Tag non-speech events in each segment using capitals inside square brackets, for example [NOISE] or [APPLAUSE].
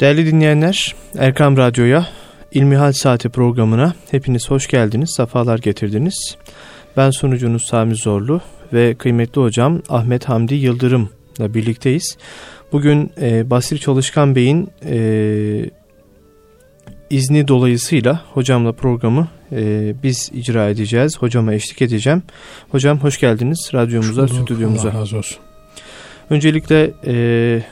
Değerli dinleyenler, Erkam Radyo'ya İlmihal Saati programına hepiniz hoş geldiniz, sefalar getirdiniz. Ben sunucunuz Sami Zorlu ve kıymetli hocam Ahmet Hamdi Yıldırım'la birlikteyiz. Bugün e, Basri Çalışkan Bey'in e, izni dolayısıyla hocamla programı e, biz icra edeceğiz. Hocama eşlik edeceğim. Hocam hoş geldiniz radyomuza, hoş stüdyomuza. Allah razı olsun. Öncelikle e,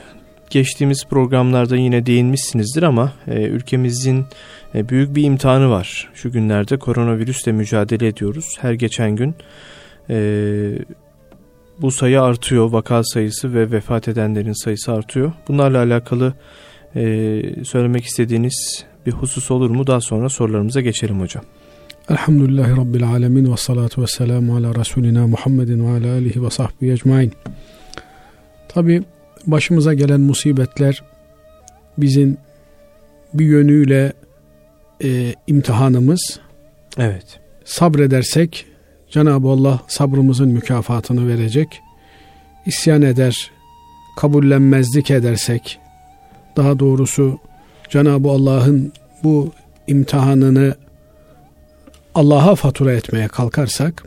geçtiğimiz programlarda yine değinmişsinizdir ama e, ülkemizin e, büyük bir imtihanı var. Şu günlerde koronavirüsle mücadele ediyoruz. Her geçen gün e, bu sayı artıyor. Vaka sayısı ve vefat edenlerin sayısı artıyor. Bunlarla alakalı e, söylemek istediğiniz bir husus olur mu? Daha sonra sorularımıza geçelim hocam. Elhamdülillahi Rabbil Alemin ve salatu ve selamu ala Resulina Muhammedin ve ala alihi ve sahbihi ecmain. Tabi başımıza gelen musibetler bizim bir yönüyle e, imtihanımız. Evet. Sabredersek Cenab-ı Allah sabrımızın mükafatını verecek. İsyan eder, kabullenmezlik edersek, daha doğrusu Cenab-ı Allah'ın bu imtihanını Allah'a fatura etmeye kalkarsak,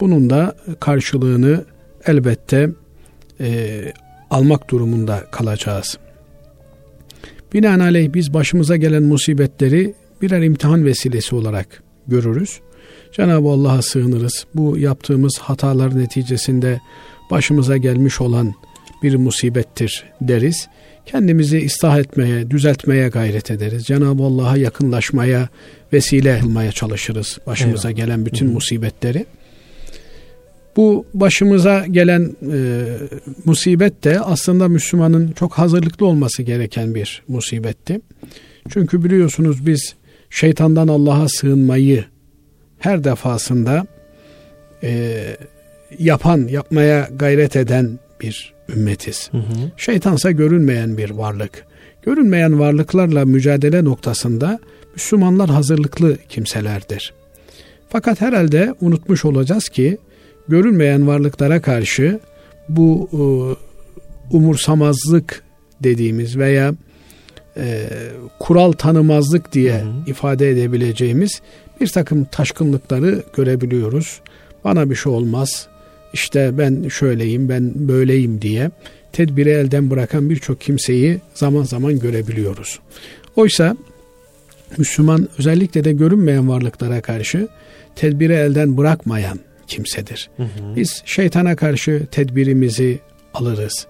bunun da karşılığını elbette e, almak durumunda kalacağız. Binaenaleyh biz başımıza gelen musibetleri birer imtihan vesilesi olarak görürüz. Cenab-ı Allah'a sığınırız. Bu yaptığımız hatalar neticesinde başımıza gelmiş olan bir musibettir deriz. Kendimizi ıslah etmeye, düzeltmeye gayret ederiz. Cenab-ı Allah'a yakınlaşmaya, vesile kılmaya çalışırız başımıza evet. gelen bütün musibetleri. Bu başımıza gelen e, musibet de aslında Müslümanın çok hazırlıklı olması gereken bir musibetti. Çünkü biliyorsunuz biz şeytandan Allah'a sığınmayı her defasında e, yapan, yapmaya gayret eden bir ümmetiz. Hı hı. Şeytansa görünmeyen bir varlık. Görünmeyen varlıklarla mücadele noktasında Müslümanlar hazırlıklı kimselerdir. Fakat herhalde unutmuş olacağız ki görünmeyen varlıklara karşı bu e, umursamazlık dediğimiz veya e, kural tanımazlık diye hı hı. ifade edebileceğimiz bir takım taşkınlıkları görebiliyoruz. Bana bir şey olmaz, işte ben şöyleyim, ben böyleyim diye tedbiri elden bırakan birçok kimseyi zaman zaman görebiliyoruz. Oysa Müslüman özellikle de görünmeyen varlıklara karşı tedbiri elden bırakmayan kimsedir. Hı hı. Biz şeytana karşı tedbirimizi alırız.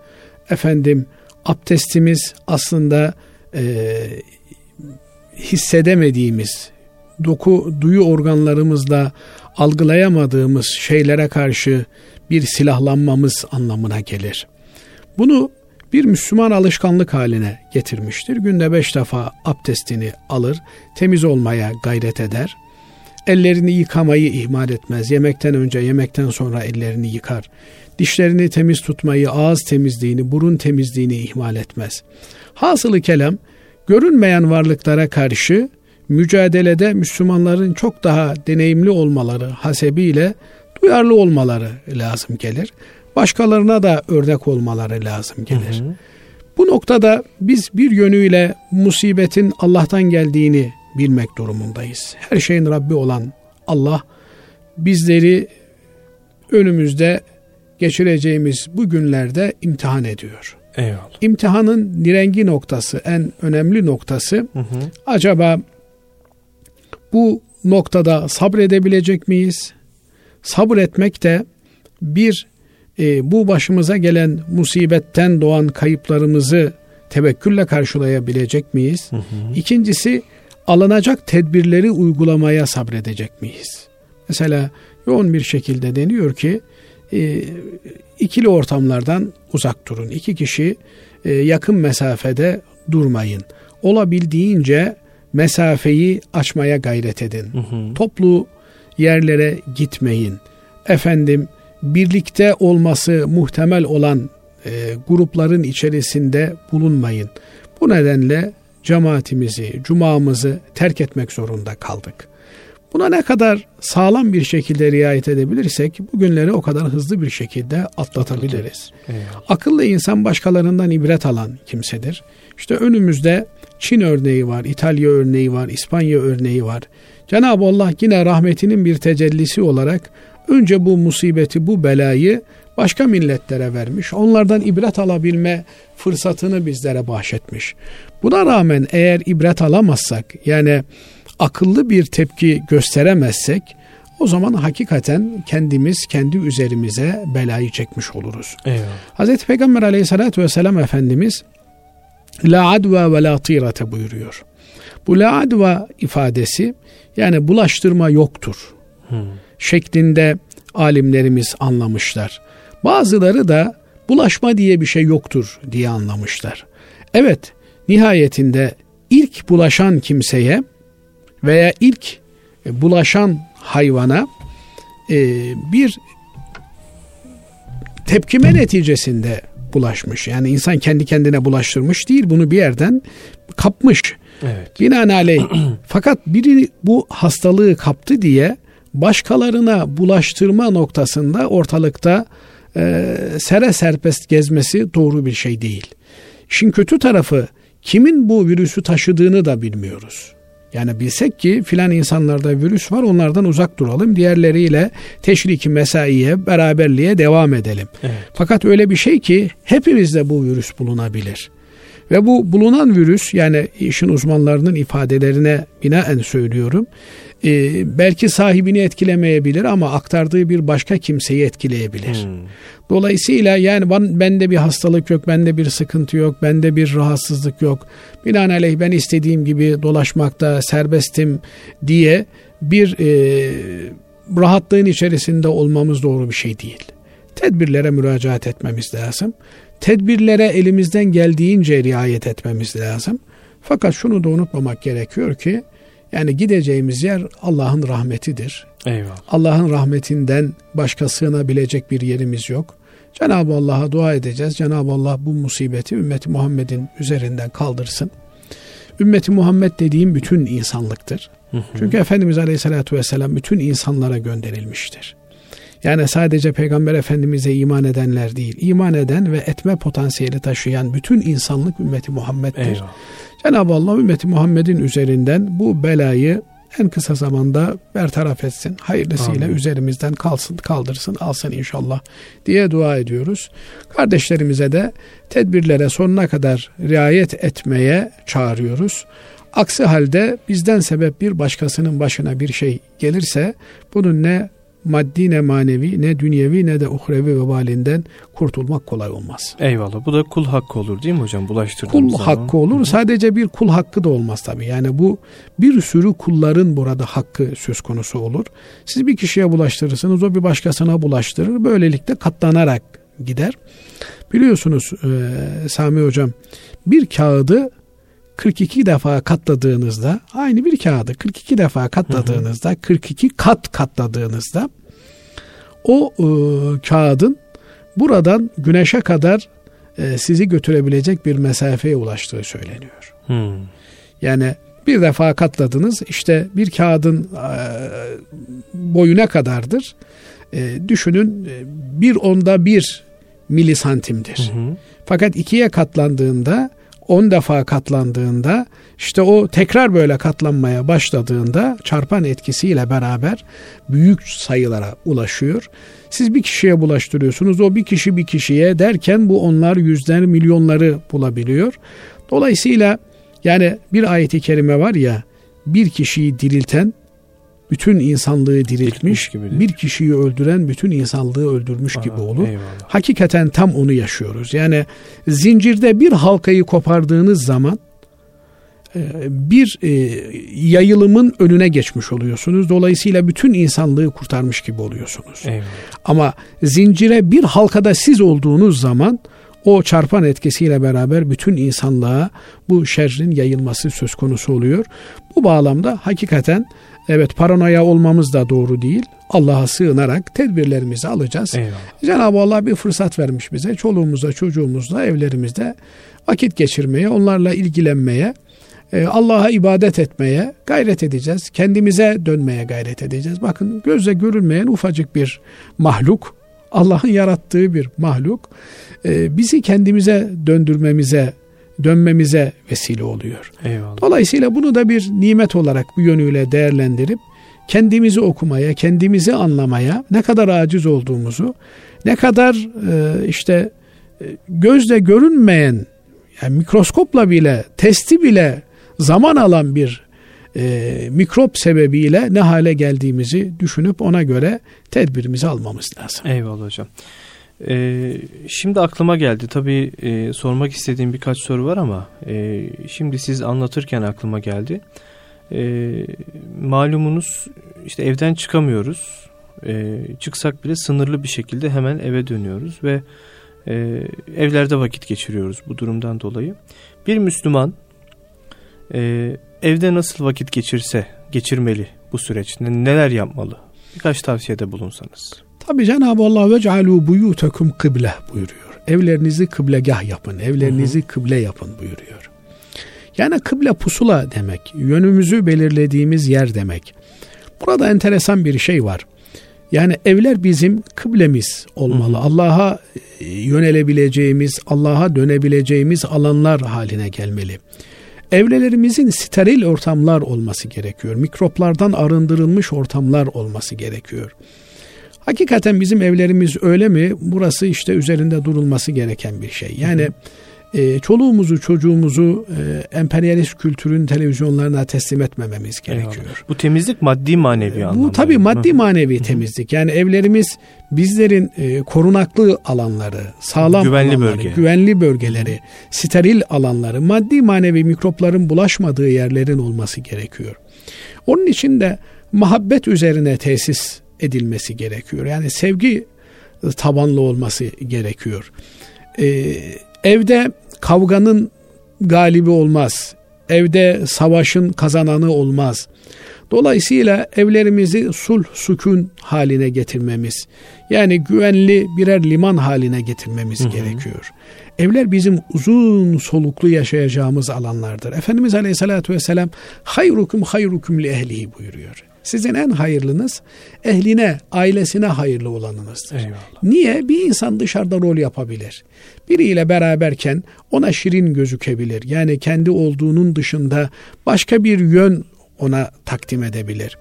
Efendim abdestimiz aslında e, hissedemediğimiz, doku duyu organlarımızla algılayamadığımız şeylere karşı bir silahlanmamız anlamına gelir. Bunu bir Müslüman alışkanlık haline getirmiştir. Günde beş defa abdestini alır, temiz olmaya gayret eder. Ellerini yıkamayı ihmal etmez. Yemekten önce, yemekten sonra ellerini yıkar. Dişlerini temiz tutmayı, ağız temizliğini, burun temizliğini ihmal etmez. Hasılı kelam, görünmeyen varlıklara karşı mücadelede Müslümanların çok daha deneyimli olmaları hasebiyle duyarlı olmaları lazım gelir. Başkalarına da örnek olmaları lazım gelir. Hı hı. Bu noktada biz bir yönüyle musibetin Allah'tan geldiğini bilmek durumundayız. Her şeyin Rabbi olan Allah bizleri önümüzde geçireceğimiz bu günlerde imtihan ediyor. Eyvallah. İmtihanın nirengi noktası, en önemli noktası hı hı. acaba bu noktada sabredebilecek miyiz? Sabır etmek de bir e, bu başımıza gelen musibetten doğan kayıplarımızı tevekkülle karşılayabilecek miyiz? Hı hı. İkincisi alınacak tedbirleri uygulamaya sabredecek miyiz? Mesela yoğun bir şekilde deniyor ki e, ikili ortamlardan uzak durun. İki kişi e, yakın mesafede durmayın. Olabildiğince mesafeyi açmaya gayret edin. Hı hı. Toplu yerlere gitmeyin. Efendim birlikte olması muhtemel olan e, grupların içerisinde bulunmayın. Bu nedenle cemaatimizi, cumamızı terk etmek zorunda kaldık. Buna ne kadar sağlam bir şekilde riayet edebilirsek bu günleri o kadar hızlı bir şekilde atlatabiliriz. Eyvallah. Akıllı insan başkalarından ibret alan kimsedir. İşte önümüzde Çin örneği var, İtalya örneği var, İspanya örneği var. Cenab-ı Allah yine rahmetinin bir tecellisi olarak önce bu musibeti, bu belayı başka milletlere vermiş. Onlardan ibret alabilme fırsatını bizlere bahşetmiş. Buna rağmen eğer ibret alamazsak yani akıllı bir tepki gösteremezsek o zaman hakikaten kendimiz kendi üzerimize belayı çekmiş oluruz. Eyvallah. Hazreti Peygamber aleyhissalatü vesselam Efendimiz La adva ve la tirate buyuruyor. Bu la adva ifadesi yani bulaştırma yoktur. Hmm. Şeklinde alimlerimiz anlamışlar. Bazıları da bulaşma diye bir şey yoktur diye anlamışlar. Evet nihayetinde ilk bulaşan kimseye veya ilk bulaşan hayvana e, bir tepkime neticesinde bulaşmış. Yani insan kendi kendine bulaştırmış değil bunu bir yerden kapmış. Evet. Binaenaleyh [CLEARS THROAT] fakat biri bu hastalığı kaptı diye başkalarına bulaştırma noktasında ortalıkta e, sere serpest gezmesi doğru bir şey değil. İşin kötü tarafı kimin bu virüsü taşıdığını da bilmiyoruz. Yani bilsek ki filan insanlarda virüs var onlardan uzak duralım. Diğerleriyle teşriki mesaiye, beraberliğe devam edelim. Evet. Fakat öyle bir şey ki hepimizde bu virüs bulunabilir. Ve bu bulunan virüs yani işin uzmanlarının ifadelerine binaen söylüyorum. E, belki sahibini etkilemeyebilir ama aktardığı bir başka kimseyi etkileyebilir. Hmm. Dolayısıyla yani ben, bende bir hastalık yok, bende bir sıkıntı yok, bende bir rahatsızlık yok. Binaenaleyh ben istediğim gibi dolaşmakta serbestim diye bir e, rahatlığın içerisinde olmamız doğru bir şey değil. Tedbirlere müracaat etmemiz lazım. Tedbirlere elimizden geldiğince riayet etmemiz lazım. Fakat şunu da unutmamak gerekiyor ki yani gideceğimiz yer Allah'ın rahmetidir. Eyvallah. Allah'ın rahmetinden başka sığınabilecek bir yerimiz yok. Cenab-ı Allah'a dua edeceğiz. Cenab-ı Allah bu musibeti ümmeti Muhammed'in üzerinden kaldırsın. Ümmeti Muhammed dediğim bütün insanlıktır. Hı hı. Çünkü Efendimiz Aleyhisselatü Vesselam bütün insanlara gönderilmiştir. Yani sadece Peygamber Efendimiz'e iman edenler değil, iman eden ve etme potansiyeli taşıyan bütün insanlık ümmeti Muhammed'dir. Eyvallah. Cenab-ı Allah ümmeti Muhammed'in üzerinden bu belayı en kısa zamanda bertaraf etsin. Hayırlısıyla Amin. üzerimizden kalsın, kaldırsın, alsın inşallah diye dua ediyoruz. Kardeşlerimize de tedbirlere sonuna kadar riayet etmeye çağırıyoruz. Aksi halde bizden sebep bir başkasının başına bir şey gelirse bunun ne maddi ne manevi ne dünyevi ne de uhrevi vebalinden kurtulmak kolay olmaz. Eyvallah. Bu da kul hakkı olur değil mi hocam? Bulaştırdığımız Kul zaman. hakkı olur. Hı-hı. Sadece bir kul hakkı da olmaz tabii. Yani bu bir sürü kulların burada hakkı söz konusu olur. Siz bir kişiye bulaştırırsınız. O bir başkasına bulaştırır. Böylelikle katlanarak gider. Biliyorsunuz e, Sami hocam bir kağıdı 42 defa katladığınızda aynı bir kağıdı 42 defa katladığınızda 42 kat katladığınızda o e, kağıdın buradan güneşe kadar e, sizi götürebilecek bir mesafeye ulaştığı söyleniyor. Hmm. Yani bir defa katladınız işte bir kağıdın e, boyuna kadardır. E, düşünün e, bir onda bir milisantimdir. Hı hı. Fakat ikiye katlandığında 10 defa katlandığında işte o tekrar böyle katlanmaya başladığında çarpan etkisiyle beraber büyük sayılara ulaşıyor. Siz bir kişiye bulaştırıyorsunuz. O bir kişi bir kişiye derken bu onlar yüzler milyonları bulabiliyor. Dolayısıyla yani bir ayeti kerime var ya bir kişiyi dirilten bütün insanlığı diriltmiş, bir kişiyi öldüren bütün insanlığı öldürmüş Aa, gibi olur. Eyvallah. Hakikaten tam onu yaşıyoruz. Yani zincirde bir halkayı kopardığınız zaman e, bir e, yayılımın önüne geçmiş oluyorsunuz. Dolayısıyla bütün insanlığı kurtarmış gibi oluyorsunuz. Eyvallah. Ama zincire bir halkada siz olduğunuz zaman o çarpan etkisiyle beraber bütün insanlığa bu şerrin yayılması söz konusu oluyor. Bu bağlamda hakikaten Evet paranoya olmamız da doğru değil. Allah'a sığınarak tedbirlerimizi alacağız. Eyvallah. Cenab-ı Allah bir fırsat vermiş bize. Çoluğumuzla, çocuğumuzla, evlerimizde vakit geçirmeye, onlarla ilgilenmeye, e, Allah'a ibadet etmeye gayret edeceğiz. Kendimize dönmeye gayret edeceğiz. Bakın gözle görülmeyen ufacık bir mahluk, Allah'ın yarattığı bir mahluk e, bizi kendimize döndürmemize, dönmemize vesile oluyor. Eyvallah. Dolayısıyla bunu da bir nimet olarak bu yönüyle değerlendirip kendimizi okumaya, kendimizi anlamaya, ne kadar aciz olduğumuzu, ne kadar e, işte e, gözle görünmeyen, yani mikroskopla bile, testi bile zaman alan bir e, mikrop sebebiyle ne hale geldiğimizi düşünüp ona göre tedbirimizi almamız lazım. Eyvallah hocam. Ee, şimdi aklıma geldi. Tabii e, sormak istediğim birkaç soru var ama e, şimdi siz anlatırken aklıma geldi. E, malumunuz işte evden çıkamıyoruz. E, çıksak bile sınırlı bir şekilde hemen eve dönüyoruz ve e, evlerde vakit geçiriyoruz bu durumdan dolayı. Bir Müslüman e, evde nasıl vakit geçirse geçirmeli bu süreçte neler yapmalı? Birkaç tavsiyede bulunsanız. Tabi Cenab-ı Allah ve cealu buyutekum kıble buyuruyor. Evlerinizi kıblegah yapın, evlerinizi hı hı. kıble yapın buyuruyor. Yani kıble pusula demek, yönümüzü belirlediğimiz yer demek. Burada enteresan bir şey var. Yani evler bizim kıblemiz olmalı. Allah'a e, yönelebileceğimiz, Allah'a dönebileceğimiz alanlar haline gelmeli. Evlelerimizin steril ortamlar olması gerekiyor. Mikroplardan arındırılmış ortamlar olması gerekiyor. Hakikaten bizim evlerimiz öyle mi? Burası işte üzerinde durulması gereken bir şey. Yani e, çoluğumuzu çocuğumuzu e, emperyalist kültürün televizyonlarına teslim etmememiz gerekiyor. Eyvallah. Bu temizlik maddi manevi anlamda. Bu tabii maddi manevi temizlik. Yani evlerimiz bizlerin e, korunaklı alanları, sağlam güvenli alanları, bölge. güvenli bölgeleri, steril alanları, maddi manevi mikropların bulaşmadığı yerlerin olması gerekiyor. Onun için de muhabbet üzerine tesis edilmesi gerekiyor. Yani sevgi tabanlı olması gerekiyor. Ee, evde kavganın galibi olmaz. Evde savaşın kazananı olmaz. Dolayısıyla evlerimizi sulh sükun haline getirmemiz, yani güvenli birer liman haline getirmemiz hı hı. gerekiyor. Evler bizim uzun soluklu yaşayacağımız alanlardır. Efendimiz Aleyhisselatü Vesselam hayrukum hayrukum li ehlihi buyuruyor. Sizin en hayırlınız ehline, ailesine hayırlı olanınızdır. Eyvallah. Niye? Bir insan dışarıda rol yapabilir. Biriyle beraberken ona şirin gözükebilir. Yani kendi olduğunun dışında başka bir yön ona takdim edebilir.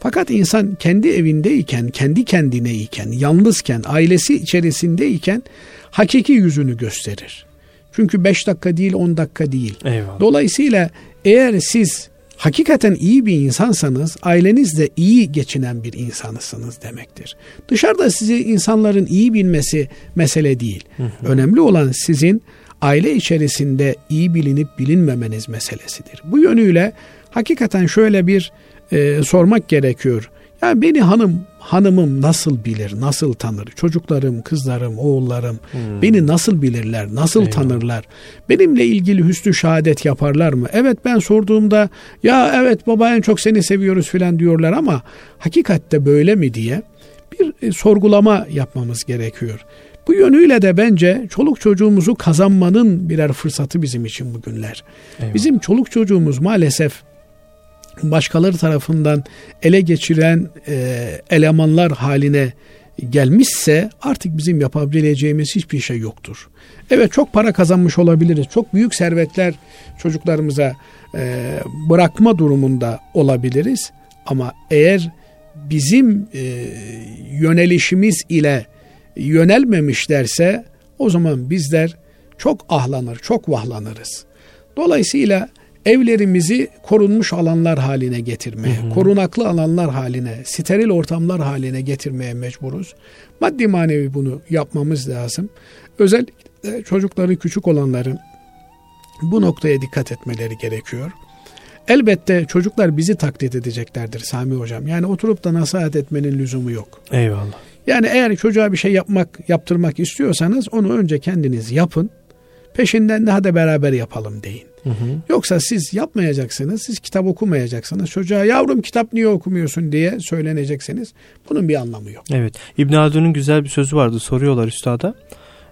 Fakat insan kendi evindeyken, kendi kendineyken, yalnızken, ailesi içerisindeyken hakiki yüzünü gösterir. Çünkü 5 dakika değil 10 dakika değil. Eyvallah. Dolayısıyla eğer siz hakikaten iyi bir insansanız aileniz de iyi geçinen bir insanısınız demektir. Dışarıda sizi insanların iyi bilmesi mesele değil. Hı hı. Önemli olan sizin aile içerisinde iyi bilinip bilinmemeniz meselesidir. Bu yönüyle hakikaten şöyle bir e, sormak gerekiyor. Yani beni hanım hanımım nasıl bilir, nasıl tanır? Çocuklarım, kızlarım, oğullarım hmm. beni nasıl bilirler, nasıl Eyvallah. tanırlar? Benimle ilgili hüsnü şehadet yaparlar mı? Evet ben sorduğumda ya evet baba en çok seni seviyoruz filan diyorlar ama hakikatte böyle mi diye bir e, sorgulama yapmamız gerekiyor. Bu yönüyle de bence çoluk çocuğumuzu kazanmanın birer fırsatı bizim için bugünler. Eyvallah. Bizim çoluk çocuğumuz maalesef başkaları tarafından ele geçiren e, elemanlar haline gelmişse artık bizim yapabileceğimiz hiçbir şey yoktur. Evet çok para kazanmış olabiliriz. Çok büyük servetler çocuklarımıza e, bırakma durumunda olabiliriz. Ama eğer bizim e, yönelişimiz ile yönelmemişlerse o zaman bizler çok ahlanır, çok vahlanırız. Dolayısıyla evlerimizi korunmuş alanlar haline getirmeye, hı hı. korunaklı alanlar haline, steril ortamlar haline getirmeye mecburuz. Maddi manevi bunu yapmamız lazım. Özellikle çocukları küçük olanların bu noktaya dikkat etmeleri gerekiyor. Elbette çocuklar bizi taklit edeceklerdir Sami Hocam. Yani oturup da nasihat etmenin lüzumu yok. Eyvallah. Yani eğer çocuğa bir şey yapmak, yaptırmak istiyorsanız onu önce kendiniz yapın. Peşinden daha da beraber yapalım deyin. Hı hı. Yoksa siz yapmayacaksınız, siz kitap okumayacaksınız. Çocuğa yavrum kitap niye okumuyorsun diye söyleneceksiniz. Bunun bir anlamı yok. Evet. İbn Haldun'un güzel bir sözü vardı. Soruyorlar üstada.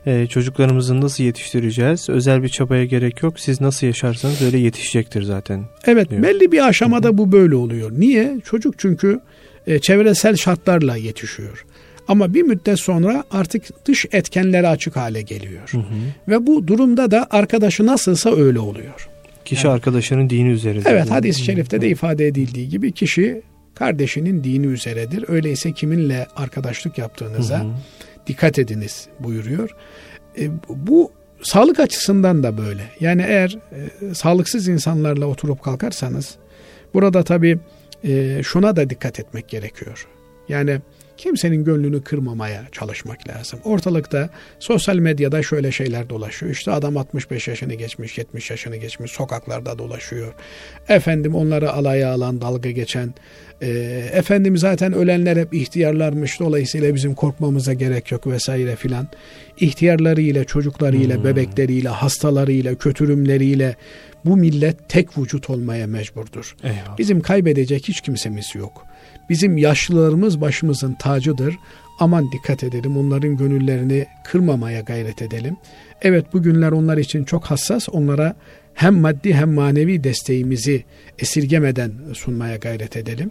e, çocuklarımızı nasıl yetiştireceğiz? Özel bir çabaya gerek yok. Siz nasıl yaşarsanız öyle yetişecektir zaten. Evet diyor. belli bir aşamada bu böyle oluyor. Niye? Çocuk çünkü e, çevresel şartlarla yetişiyor. Ama bir müddet sonra artık dış etkenlere açık hale geliyor. Hı hı. Ve bu durumda da arkadaşı nasılsa öyle oluyor. Kişi yani, arkadaşının dini üzerinde. Evet hadis-i şerifte de ifade edildiği gibi kişi kardeşinin dini üzeredir. Öyleyse kiminle arkadaşlık yaptığınıza hı hı. dikkat ediniz buyuruyor. E, bu sağlık açısından da böyle. Yani eğer e, sağlıksız insanlarla oturup kalkarsanız burada tabii e, şuna da dikkat etmek gerekiyor. Yani kimsenin gönlünü kırmamaya çalışmak lazım. Ortalıkta sosyal medyada şöyle şeyler dolaşıyor. İşte adam 65 yaşını geçmiş, 70 yaşını geçmiş sokaklarda dolaşıyor. Efendim onları alaya alan, dalga geçen, e, efendim zaten ölenler hep ihtiyarlarmış dolayısıyla bizim korkmamıza gerek yok vesaire filan. İhtiyarlarıyla, çocuklarıyla, hmm. bebekleriyle, hastalarıyla, kötürümleriyle bu millet tek vücut olmaya mecburdur. Eyvallah. Bizim kaybedecek hiç kimsemiz yok. Bizim yaşlılarımız başımızın tacıdır. Aman dikkat edelim onların gönüllerini kırmamaya gayret edelim. Evet bu günler onlar için çok hassas. Onlara hem maddi hem manevi desteğimizi esirgemeden sunmaya gayret edelim.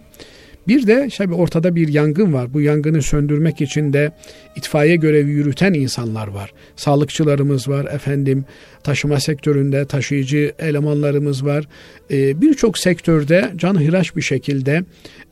Bir de tabii ortada bir yangın var. Bu yangını söndürmek için de itfaiye görevi yürüten insanlar var. Sağlıkçılarımız var, efendim taşıma sektöründe taşıyıcı elemanlarımız var. Ee, Birçok sektörde canhıraş bir şekilde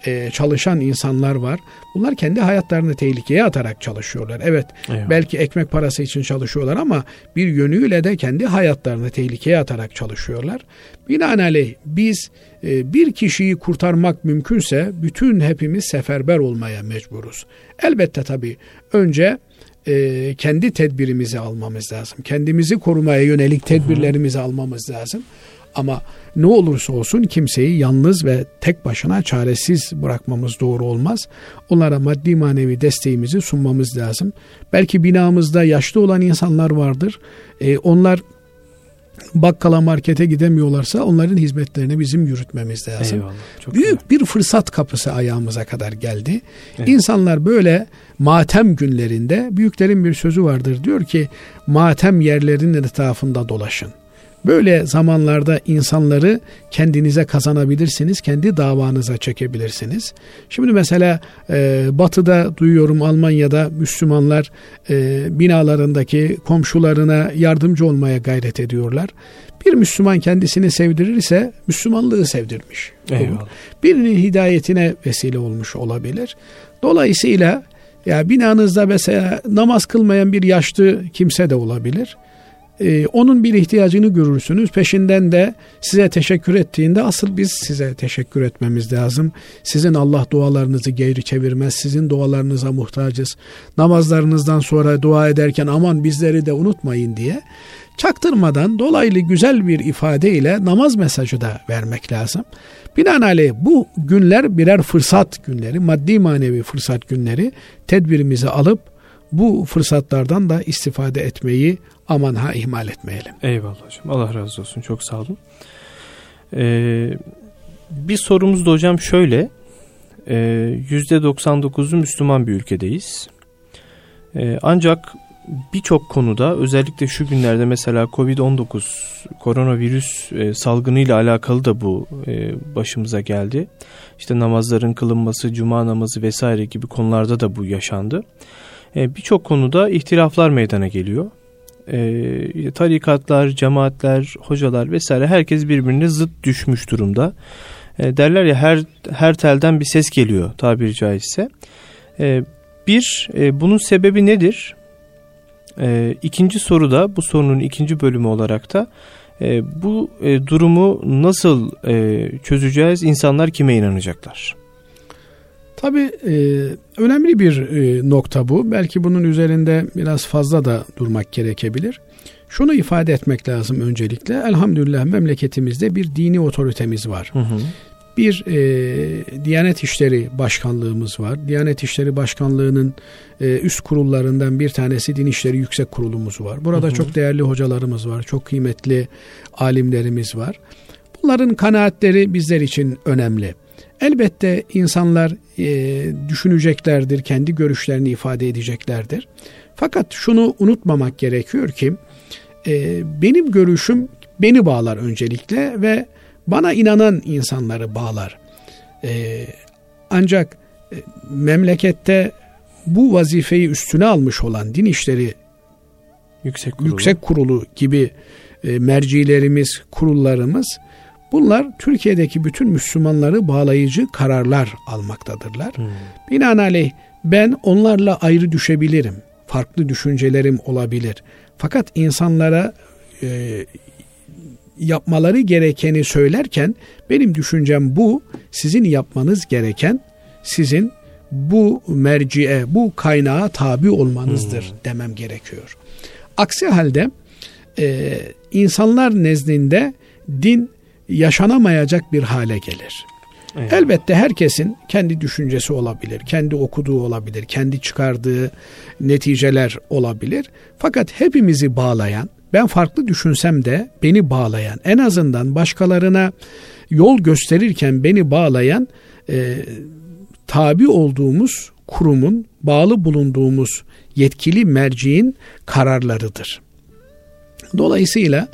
e, çalışan insanlar var. Bunlar kendi hayatlarını tehlikeye atarak çalışıyorlar. Evet Eyvallah. belki ekmek parası için çalışıyorlar ama bir yönüyle de kendi hayatlarını tehlikeye atarak çalışıyorlar. Binaenaleyh biz e, bir kişiyi kurtarmak mümkünse bütün hepimiz seferber olmaya mecburuz. Elbette tabii önce e, kendi tedbirimizi almamız lazım. Kendimizi korumaya yönelik tedbirlerimizi almamız lazım. Ama ne olursa olsun kimseyi yalnız ve tek başına çaresiz bırakmamız doğru olmaz. Onlara maddi manevi desteğimizi sunmamız lazım. Belki binamızda yaşlı olan insanlar vardır. Ee, onlar bakkala markete gidemiyorlarsa onların hizmetlerini bizim yürütmemiz lazım. Eyvallah, çok Büyük güzel. bir fırsat kapısı ayağımıza kadar geldi. Evet. İnsanlar böyle matem günlerinde büyüklerin bir sözü vardır diyor ki matem yerlerinin etrafında dolaşın. Böyle zamanlarda insanları kendinize kazanabilirsiniz, kendi davanıza çekebilirsiniz. Şimdi mesela e, Batı'da duyuyorum Almanya'da Müslümanlar e, binalarındaki komşularına yardımcı olmaya gayret ediyorlar. Bir Müslüman kendisini sevdirirse Müslümanlığı sevdirmiş. Eyvallah. Birinin hidayetine vesile olmuş olabilir. Dolayısıyla ya binanızda mesela namaz kılmayan bir yaşlı kimse de olabilir e, onun bir ihtiyacını görürsünüz. Peşinden de size teşekkür ettiğinde asıl biz size teşekkür etmemiz lazım. Sizin Allah dualarınızı geri çevirmez. Sizin dualarınıza muhtacız. Namazlarınızdan sonra dua ederken aman bizleri de unutmayın diye çaktırmadan dolaylı güzel bir ifadeyle namaz mesajı da vermek lazım. Binaenaleyh bu günler birer fırsat günleri, maddi manevi fırsat günleri tedbirimizi alıp bu fırsatlardan da istifade etmeyi aman ha ihmal etmeyelim. Eyvallah hocam. Allah razı olsun. Çok sağ olun. Ee, bir sorumuz da hocam şöyle. Ee, %99'u Müslüman bir ülkedeyiz. Ee, ancak birçok konuda özellikle şu günlerde mesela Covid-19 koronavirüs e, salgınıyla alakalı da bu e, başımıza geldi. İşte namazların kılınması, cuma namazı vesaire gibi konularda da bu yaşandı. E, birçok konuda ihtilaflar meydana geliyor e, tarikatlar, cemaatler, hocalar vesaire herkes birbirine zıt düşmüş durumda. E, derler ya her her telden bir ses geliyor tabiri caizse. E, bir, e, bunun sebebi nedir? E, ikinci soruda bu sorunun ikinci bölümü olarak da e, bu e, durumu nasıl e, çözeceğiz? İnsanlar kime inanacaklar? Tabii e, önemli bir e, nokta bu. Belki bunun üzerinde biraz fazla da durmak gerekebilir. Şunu ifade etmek lazım öncelikle. Elhamdülillah memleketimizde bir dini otoritemiz var. Hı hı. Bir e, Diyanet İşleri Başkanlığımız var. Diyanet İşleri Başkanlığı'nın e, üst kurullarından bir tanesi Din İşleri Yüksek Kurulumuz var. Burada hı hı. çok değerli hocalarımız var. Çok kıymetli alimlerimiz var. Bunların kanaatleri bizler için önemli. Elbette insanlar e, düşüneceklerdir, kendi görüşlerini ifade edeceklerdir. Fakat şunu unutmamak gerekiyor ki e, benim görüşüm beni bağlar öncelikle ve bana inanan insanları bağlar. E, ancak e, memlekette bu vazifeyi üstüne almış olan din işleri yüksek kurulu, yüksek kurulu gibi e, mercilerimiz, kurullarımız bunlar Türkiye'deki bütün Müslümanları bağlayıcı kararlar almaktadırlar. Hmm. Binaenaleyh ben onlarla ayrı düşebilirim. Farklı düşüncelerim olabilir. Fakat insanlara e, yapmaları gerekeni söylerken benim düşüncem bu. Sizin yapmanız gereken sizin bu merciye, bu kaynağa tabi olmanızdır hmm. demem gerekiyor. Aksi halde e, insanlar nezdinde din yaşanamayacak bir hale gelir. Evet. Elbette herkesin kendi düşüncesi olabilir, kendi okuduğu olabilir, kendi çıkardığı neticeler olabilir. Fakat hepimizi bağlayan, ben farklı düşünsem de beni bağlayan, en azından başkalarına yol gösterirken beni bağlayan e, tabi olduğumuz kurumun, bağlı bulunduğumuz yetkili merciğin kararlarıdır. Dolayısıyla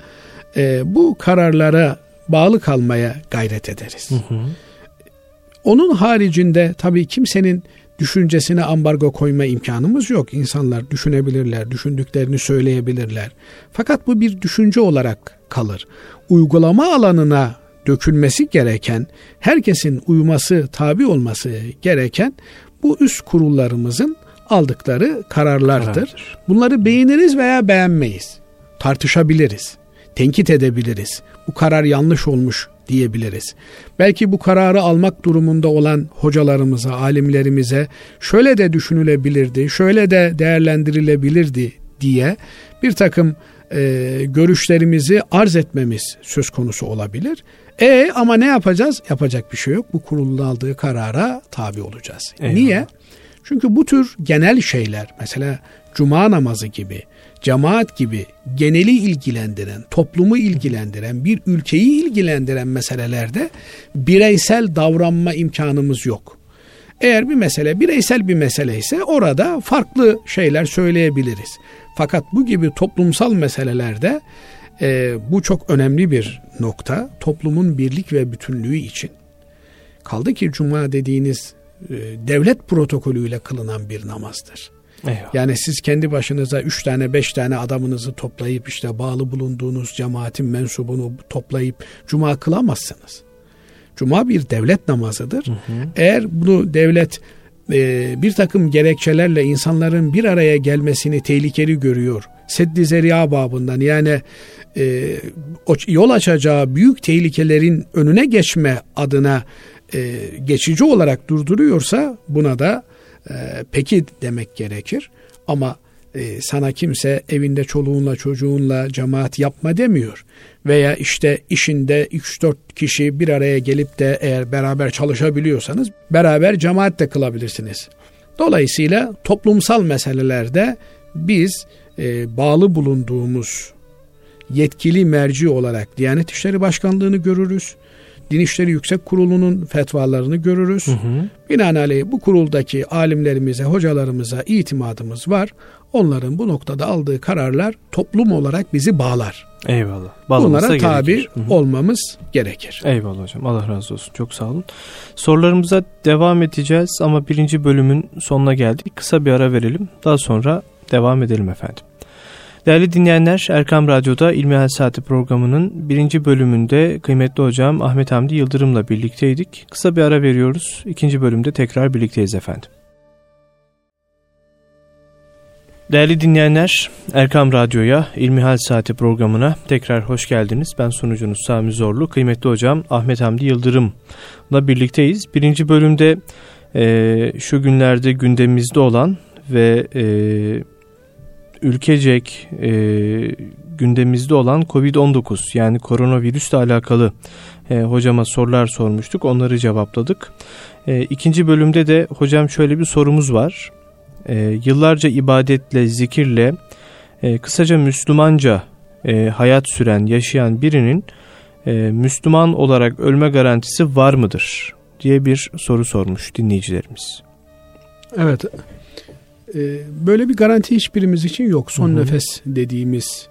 e, bu kararlara bağlı kalmaya gayret ederiz. Hı hı. Onun haricinde tabii kimsenin düşüncesine ambargo koyma imkanımız yok. İnsanlar düşünebilirler, düşündüklerini söyleyebilirler. Fakat bu bir düşünce olarak kalır. Uygulama alanına dökülmesi gereken, herkesin uyması, tabi olması gereken bu üst kurullarımızın aldıkları kararlardır. Karardır. Bunları beğeniriz veya beğenmeyiz. Tartışabiliriz. Tenkit edebiliriz. Bu karar yanlış olmuş diyebiliriz. Belki bu kararı almak durumunda olan hocalarımıza, alimlerimize şöyle de düşünülebilirdi, şöyle de değerlendirilebilirdi diye bir takım e, görüşlerimizi arz etmemiz söz konusu olabilir. E ama ne yapacağız? Yapacak bir şey yok. Bu kurulun aldığı karara tabi olacağız. Eyvallah. Niye? Çünkü bu tür genel şeyler mesela cuma namazı gibi, cemaat gibi geneli ilgilendiren, toplumu ilgilendiren, bir ülkeyi ilgilendiren meselelerde bireysel davranma imkanımız yok. Eğer bir mesele bireysel bir mesele ise orada farklı şeyler söyleyebiliriz. Fakat bu gibi toplumsal meselelerde e, bu çok önemli bir nokta. Toplumun birlik ve bütünlüğü için. Kaldı ki cuma dediğiniz devlet protokolüyle kılınan bir namazdır. Eyvallah. Yani siz kendi başınıza üç tane beş tane adamınızı toplayıp işte bağlı bulunduğunuz cemaatin mensubunu toplayıp cuma kılamazsınız. Cuma bir devlet namazıdır. Hı hı. Eğer bunu devlet e, bir takım gerekçelerle insanların bir araya gelmesini tehlikeli görüyor. Seddi zeriya babından yani e, yol açacağı büyük tehlikelerin önüne geçme adına e, geçici olarak durduruyorsa buna da e, peki demek gerekir. Ama e, sana kimse evinde çoluğunla çocuğunla cemaat yapma demiyor. Veya işte işinde 3-4 kişi bir araya gelip de eğer beraber çalışabiliyorsanız beraber cemaat de kılabilirsiniz. Dolayısıyla toplumsal meselelerde biz e, bağlı bulunduğumuz yetkili merci olarak Diyanet İşleri Başkanlığı'nı görürüz. Din İşleri Yüksek Kurulu'nun fetvalarını görürüz. Hı hı. Binaenaleyh bu kuruldaki alimlerimize, hocalarımıza itimadımız var. Onların bu noktada aldığı kararlar toplum olarak bizi bağlar. Eyvallah. Bağlaması Bunlara tabi hı hı. olmamız gerekir. Eyvallah hocam. Allah razı olsun. Çok sağ olun. Sorularımıza devam edeceğiz ama birinci bölümün sonuna geldik. Kısa bir ara verelim. Daha sonra devam edelim efendim. Değerli dinleyenler Erkam Radyo'da İlmihal Saati programının birinci bölümünde kıymetli hocam Ahmet Hamdi Yıldırım'la birlikteydik. Kısa bir ara veriyoruz. İkinci bölümde tekrar birlikteyiz efendim. Değerli dinleyenler, Erkam Radyo'ya İlmihal Saati programına tekrar hoş geldiniz. Ben sunucunuz Sami Zorlu, kıymetli hocam Ahmet Hamdi Yıldırım'la birlikteyiz. Birinci bölümde e, şu günlerde gündemimizde olan ve e, ülkecek e, gündemimizde olan Covid-19 yani koronavirüsle alakalı e, hocama sorular sormuştuk. Onları cevapladık. E, ikinci bölümde de hocam şöyle bir sorumuz var. E, yıllarca ibadetle, zikirle, e, kısaca Müslümanca e, hayat süren, yaşayan birinin e, Müslüman olarak ölme garantisi var mıdır? diye bir soru sormuş dinleyicilerimiz. Evet böyle bir garanti hiçbirimiz için yok. Son hı hı. nefes dediğimiz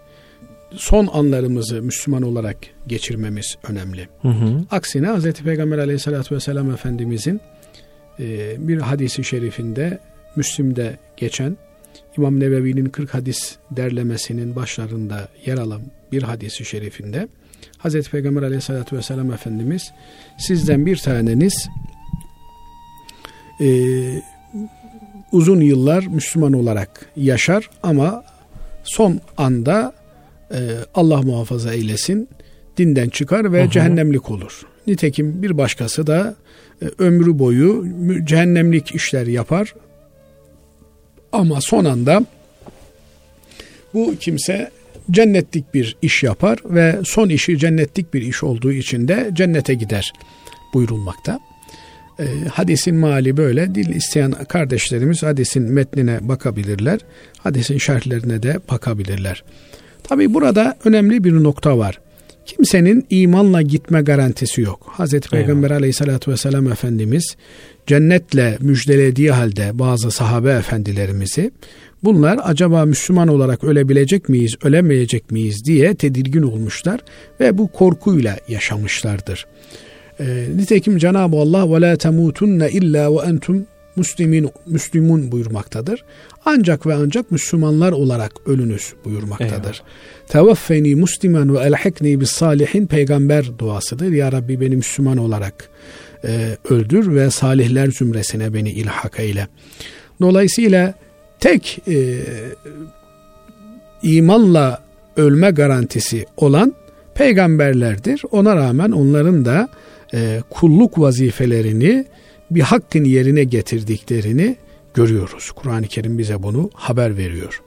son anlarımızı Müslüman olarak geçirmemiz önemli. Hı hı. Aksine Hz. Peygamber aleyhissalatü vesselam Efendimizin e, bir hadisi şerifinde Müslim'de geçen İmam Nevevi'nin 40 hadis derlemesinin başlarında yer alan bir hadisi şerifinde Hz. Peygamber aleyhissalatü vesselam Efendimiz sizden bir taneniz e, uzun yıllar Müslüman olarak yaşar ama son anda e, Allah muhafaza eylesin dinden çıkar ve hı. cehennemlik olur. Nitekim bir başkası da e, ömrü boyu cehennemlik işler yapar ama son anda bu kimse cennetlik bir iş yapar ve son işi cennetlik bir iş olduğu için de cennete gider buyurulmakta. E, hadisin mali böyle. Dil isteyen kardeşlerimiz hadisin metnine bakabilirler. Hadisin şerhlerine de bakabilirler. Tabi burada önemli bir nokta var. Kimsenin imanla gitme garantisi yok. Hazreti Peygamber aleyhissalatü vesselam Efendimiz cennetle müjdelediği halde bazı sahabe efendilerimizi bunlar acaba Müslüman olarak ölebilecek miyiz, ölemeyecek miyiz diye tedirgin olmuşlar ve bu korkuyla yaşamışlardır. E, nitekim Cenab-ı Allah ve la temutunne illa ve entum muslimin Müslümun buyurmaktadır. Ancak ve ancak Müslümanlar olarak ölünüz buyurmaktadır. Tevaffeni muslimen ve elhikni bis salihin peygamber duasıdır. Ya Rabbi beni Müslüman olarak e, öldür ve salihler zümresine beni ilhak eyle. Dolayısıyla tek e, imanla ölme garantisi olan peygamberlerdir. Ona rağmen onların da e, kulluk vazifelerini bir hakkın yerine getirdiklerini görüyoruz. Kur'an-ı Kerim bize bunu haber veriyor.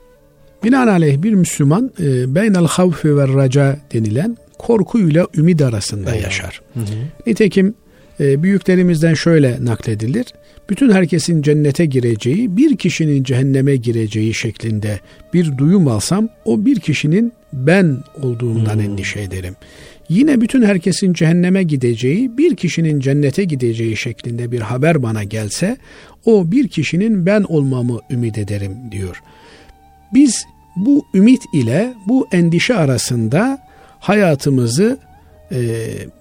Binaenaleyh bir Müslüman e, beynel havfi ve raca denilen korkuyla ümid arasında evet. yaşar. Hı hı. Nitekim e, büyüklerimizden şöyle nakledilir. Bütün herkesin cennete gireceği, bir kişinin cehenneme gireceği şeklinde bir duyum alsam o bir kişinin ben olduğundan hmm. endişe ederim. Yine bütün herkesin cehenneme gideceği, bir kişinin cennete gideceği şeklinde bir haber bana gelse, o bir kişinin ben olmamı ümit ederim diyor. Biz bu ümit ile bu endişe arasında hayatımızı e,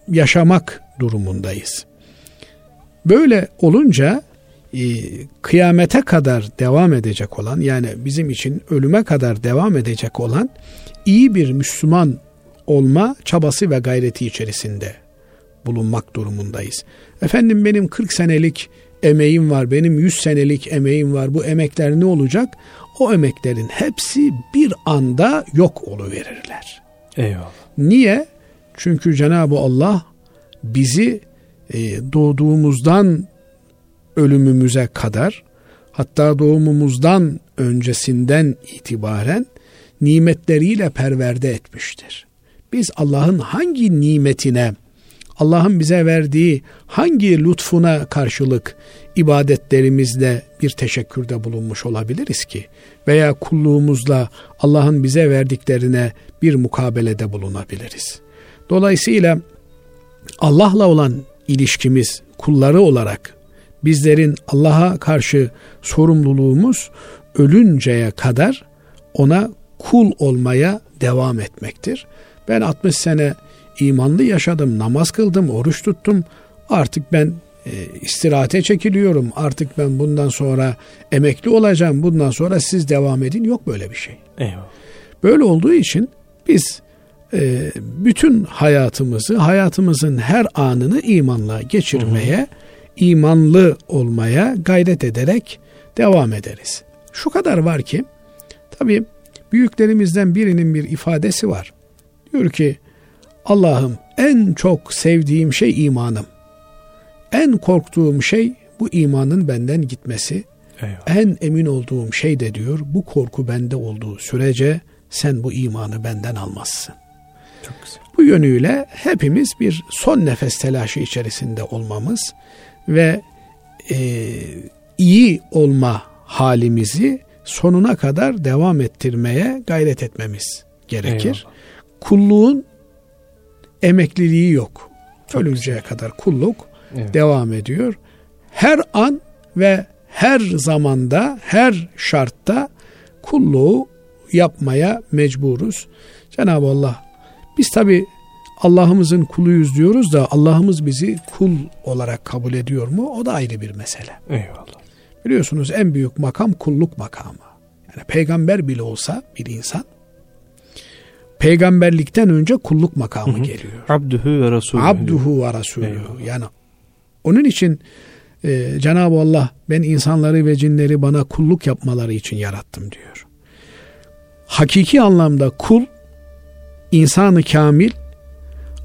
yaşamak durumundayız. Böyle olunca e, kıyamete kadar devam edecek olan yani bizim için ölüme kadar devam edecek olan iyi bir Müslüman olma çabası ve gayreti içerisinde bulunmak durumundayız. Efendim benim 40 senelik emeğim var, benim 100 senelik emeğim var. Bu emekler ne olacak? O emeklerin hepsi bir anda yok oluverirler. Eyvallah. Niye? Çünkü Cenab-ı Allah bizi e, doğduğumuzdan ölümümüze kadar hatta doğumumuzdan öncesinden itibaren nimetleriyle perverde etmiştir. Biz Allah'ın hangi nimetine, Allah'ın bize verdiği hangi lütfuna karşılık ibadetlerimizle bir teşekkürde bulunmuş olabiliriz ki? Veya kulluğumuzla Allah'ın bize verdiklerine bir mukabelede bulunabiliriz. Dolayısıyla Allah'la olan ilişkimiz kulları olarak bizlerin Allah'a karşı sorumluluğumuz ölünceye kadar ona kul olmaya devam etmektir. Ben 60 sene imanlı yaşadım, namaz kıldım, oruç tuttum. Artık ben e, istirahate çekiliyorum. Artık ben bundan sonra emekli olacağım. Bundan sonra siz devam edin. Yok böyle bir şey. Eyvallah. Böyle olduğu için biz e, bütün hayatımızı, hayatımızın her anını imanla geçirmeye, hı imanlı olmaya gayret ederek devam ederiz. Şu kadar var ki, tabi büyüklerimizden birinin bir ifadesi var. Diyor ki, Allah'ım en çok sevdiğim şey imanım. En korktuğum şey bu imanın benden gitmesi. Eyvallah. En emin olduğum şey de diyor bu korku bende olduğu sürece sen bu imanı benden almazsın. Çok güzel. Bu yönüyle hepimiz bir son nefes telaşı içerisinde olmamız ve e, iyi olma halimizi sonuna kadar devam ettirmeye gayret etmemiz gerekir. Eyvallah. Kulluğun emekliliği yok. Çok Ölünceye güzel. kadar kulluk evet. devam ediyor. Her an ve her zamanda, her şartta kulluğu yapmaya mecburuz. Cenab-ı Allah biz tabi Allah'ımızın kuluyuz diyoruz da Allah'ımız bizi kul olarak kabul ediyor mu? O da ayrı bir mesele. Eyvallah. Biliyorsunuz en büyük makam kulluk makamı. Yani peygamber bile olsa bir insan peygamberlikten önce kulluk makamı hı hı. geliyor. Abduhu ve Resulü. Abduhu ve Resulü. Yani onun için e, Cenab-ı Allah ben insanları ve cinleri bana kulluk yapmaları için yarattım diyor. Hakiki anlamda kul, insanı kamil,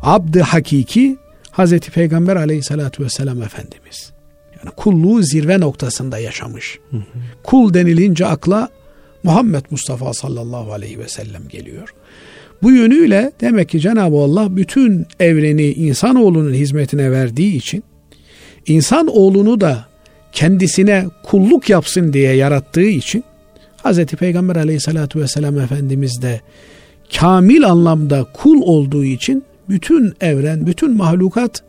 abd hakiki Hazreti Peygamber aleyhissalatü vesselam Efendimiz. Yani kulluğu zirve noktasında yaşamış. Hı hı. Kul denilince akla Muhammed Mustafa sallallahu aleyhi ve sellem geliyor. Bu yönüyle demek ki Cenab-ı Allah bütün evreni insanoğlunun hizmetine verdiği için insan oğlunu da kendisine kulluk yapsın diye yarattığı için Hz. Peygamber aleyhissalatü vesselam Efendimiz de kamil anlamda kul olduğu için bütün evren, bütün mahlukat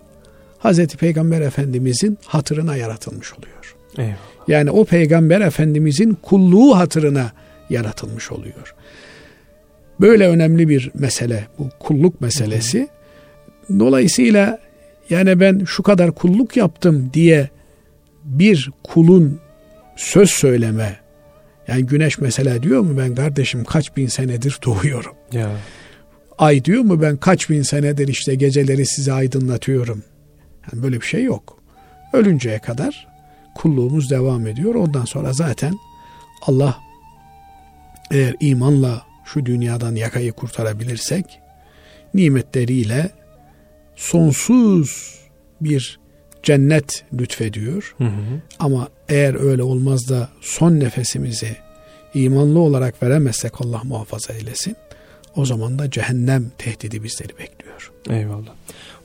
Hz. Peygamber Efendimizin hatırına yaratılmış oluyor. Eyvallah. Yani o Peygamber Efendimizin kulluğu hatırına yaratılmış oluyor. Böyle önemli bir mesele bu kulluk meselesi. Dolayısıyla yani ben şu kadar kulluk yaptım diye bir kulun söz söyleme yani güneş mesela diyor mu ben kardeşim kaç bin senedir doğuyorum. Ya. Ay diyor mu ben kaç bin senedir işte geceleri size aydınlatıyorum. Yani böyle bir şey yok. Ölünceye kadar kulluğumuz devam ediyor. Ondan sonra zaten Allah eğer imanla şu dünyadan yakayı kurtarabilirsek nimetleriyle sonsuz bir cennet lütfediyor. Hı hı. Ama eğer öyle olmaz da son nefesimizi imanlı olarak veremezsek Allah muhafaza eylesin. O zaman da cehennem tehdidi bizleri bekliyor. Eyvallah.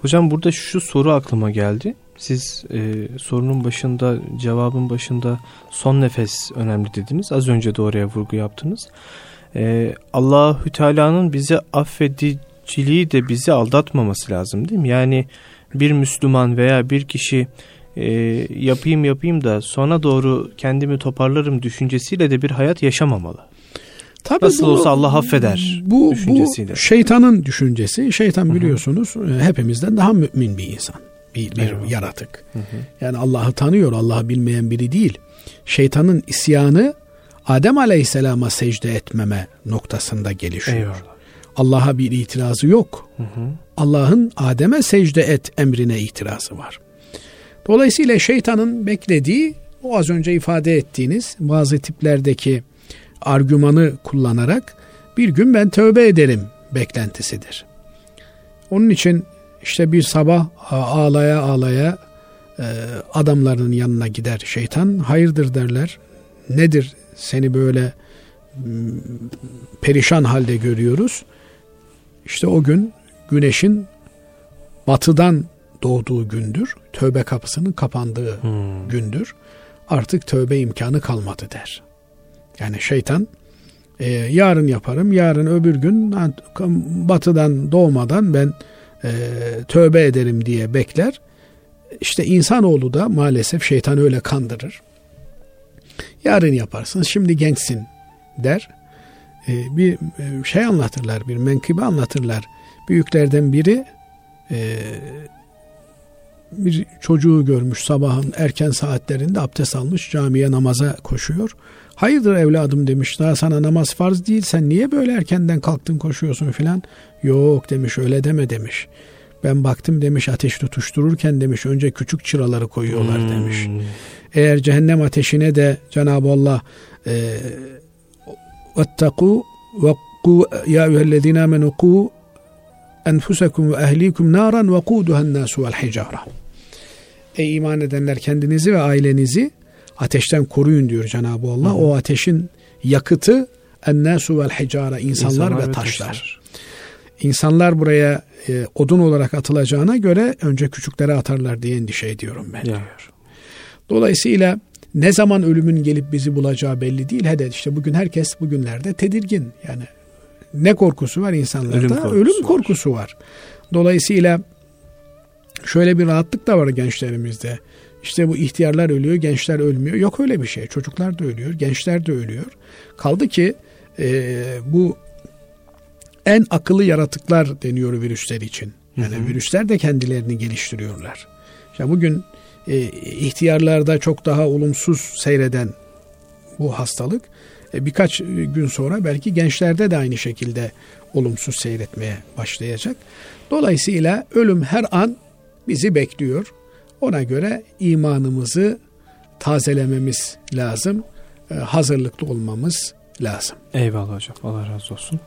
Hocam burada şu soru aklıma geldi. Siz e, sorunun başında, cevabın başında son nefes önemli dediniz. Az önce de oraya vurgu yaptınız. E, Allahü Teala'nın bizi affediciliği de bizi aldatmaması lazım değil mi? Yani bir Müslüman veya bir kişi e, yapayım yapayım da sona doğru kendimi toparlarım düşüncesiyle de bir hayat yaşamamalı. Tabii Nasıl bu, olsa Allah affeder bu, düşüncesiyle. Bu şeytanın düşüncesi. Şeytan biliyorsunuz Hı-hı. E, hepimizden daha mümin bir insan. Bir, bir evet. yaratık. Hı-hı. Yani Allah'ı tanıyor. Allah'ı bilmeyen biri değil. Şeytanın isyanı Adem Aleyhisselam'a secde etmeme noktasında gelişiyor. Allah'a bir itirazı yok. Allah'ın Adem'e secde et emrine itirazı var. Dolayısıyla şeytanın beklediği o az önce ifade ettiğiniz bazı tiplerdeki argümanı kullanarak bir gün ben tövbe ederim beklentisidir. Onun için işte bir sabah ağlaya ağlaya e, adamların yanına gider şeytan. Hayırdır derler. Nedir seni böyle perişan halde görüyoruz. İşte o gün güneşin batıdan doğduğu gündür. Tövbe kapısının kapandığı hmm. gündür. Artık tövbe imkanı kalmadı der. Yani şeytan e, yarın yaparım, yarın öbür gün batıdan doğmadan ben e, tövbe ederim diye bekler. İşte insanoğlu da maalesef şeytan öyle kandırır. Yarın yaparsın, şimdi gençsin der. E, bir e, şey anlatırlar, bir menkıbe anlatırlar. Büyüklerden biri e, bir çocuğu görmüş sabahın erken saatlerinde abdest almış camiye namaza koşuyor. Hayırdır evladım demiş daha sana namaz farz değil sen niye böyle erkenden kalktın koşuyorsun filan. Yok demiş öyle deme demiş. Ben baktım demiş ateş tutuştururken demiş önce küçük çıraları koyuyorlar hmm. demiş. Eğer cehennem ateşine de Cenab-ı Allah e, vettaku ve ya eyyühellezine amenu ku enfusekum ve ehlikum naran ve kuduhan nasu vel hicara. Ey iman edenler kendinizi ve ailenizi ateşten koruyun diyor Cenab-ı Allah. Hı. O ateşin yakıtı en nasu vel hicara insanlar, insanlar ve taşlar. taşlar. İnsanlar buraya e, odun olarak atılacağına göre önce küçüklere atarlar diye endişe ediyorum ben ya. diyor. Dolayısıyla ne zaman ölümün gelip bizi bulacağı belli değil. Hede işte bugün herkes bugünlerde tedirgin. Yani ne korkusu var insanlarda? Ölüm korkusu, ölüm korkusu var. var. Dolayısıyla şöyle bir rahatlık da var gençlerimizde. işte bu ihtiyarlar ölüyor, gençler ölmüyor. Yok öyle bir şey. Çocuklar da ölüyor, gençler de ölüyor. Kaldı ki e, bu en akıllı yaratıklar deniyor virüsler için. Yani hı hı. virüsler de kendilerini geliştiriyorlar. İşte bugün e, ihtiyarlarda çok daha olumsuz seyreden bu hastalık e, birkaç gün sonra belki gençlerde de aynı şekilde olumsuz seyretmeye başlayacak. Dolayısıyla ölüm her an bizi bekliyor. Ona göre imanımızı tazelememiz lazım. E, hazırlıklı olmamız lazım. Eyvallah hocam. Allah razı olsun.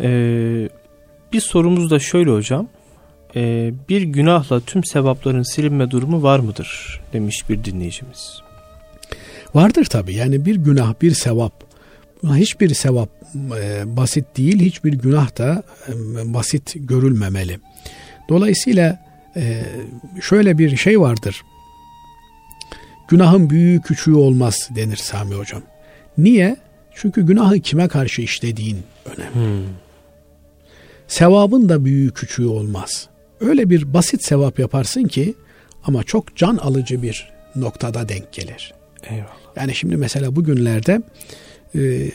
Ee, bir sorumuz da şöyle hocam. Ee, bir günahla tüm sevapların silinme durumu var mıdır? Demiş bir dinleyicimiz. Vardır tabi. Yani bir günah, bir sevap. Hiçbir sevap e, basit değil. Hiçbir günah da e, basit görülmemeli. Dolayısıyla e, şöyle bir şey vardır. Günahın büyüğü küçüğü olmaz denir Sami Hocam. Niye? Çünkü günahı kime karşı işlediğin önemli. Hmm. Sevabın da büyüğü küçüğü olmaz. Öyle bir basit sevap yaparsın ki ama çok can alıcı bir noktada denk gelir. Eyvallah. Yani şimdi mesela bugünlerde e,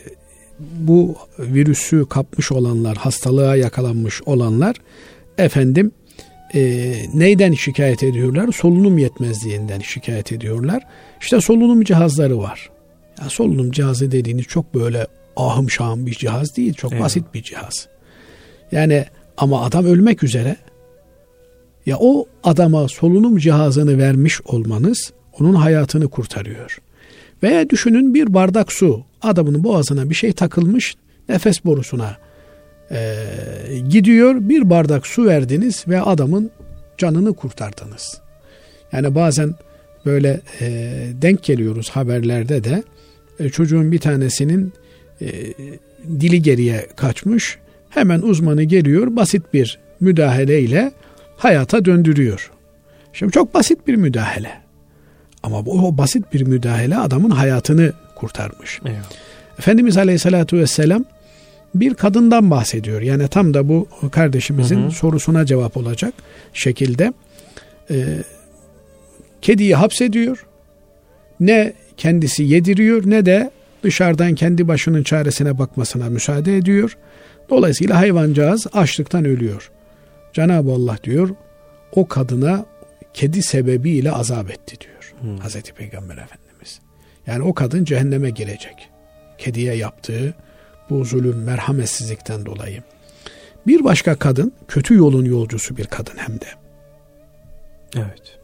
bu virüsü kapmış olanlar, hastalığa yakalanmış olanlar efendim e, neyden şikayet ediyorlar? Solunum yetmezliğinden şikayet ediyorlar. İşte solunum cihazları var. Yani solunum cihazı dediğiniz çok böyle ahım şahım bir cihaz değil. Çok evet. basit bir cihaz. Yani ama adam ölmek üzere. Ya o adama solunum cihazını vermiş olmanız onun hayatını kurtarıyor. Veya düşünün bir bardak su adamın boğazına bir şey takılmış nefes borusuna e, gidiyor bir bardak su verdiniz ve adamın canını kurtardınız. Yani bazen böyle e, denk geliyoruz haberlerde de e, çocuğun bir tanesinin e, dili geriye kaçmış hemen uzmanı geliyor basit bir müdahaleyle hayata döndürüyor. Şimdi çok basit bir müdahale. Ama bu o basit bir müdahale adamın hayatını kurtarmış. Eyvallah. Efendimiz Aleyhisselatü Vesselam bir kadından bahsediyor. Yani tam da bu kardeşimizin hı hı. sorusuna cevap olacak şekilde e, kediyi hapsediyor. Ne kendisi yediriyor ne de dışarıdan kendi başının çaresine bakmasına müsaade ediyor. Dolayısıyla hayvancağız açlıktan ölüyor. Cenab-ı Allah diyor o kadına kedi sebebiyle azap etti diyor. Hmm. Hazreti Peygamber Efendimiz. Yani o kadın cehenneme girecek. Kediye yaptığı bu zulüm, merhametsizlikten dolayı. Bir başka kadın kötü yolun yolcusu bir kadın hem de. Evet.